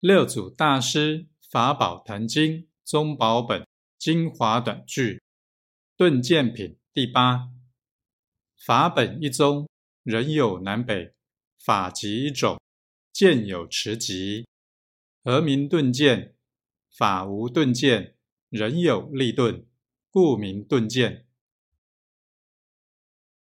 六祖大师《法宝坛经》宗宝本精华短句，顿剑品第八。法本一宗，人有南北；法即一种，见有持极。何名顿见？法无顿见，人有立顿，故名顿见。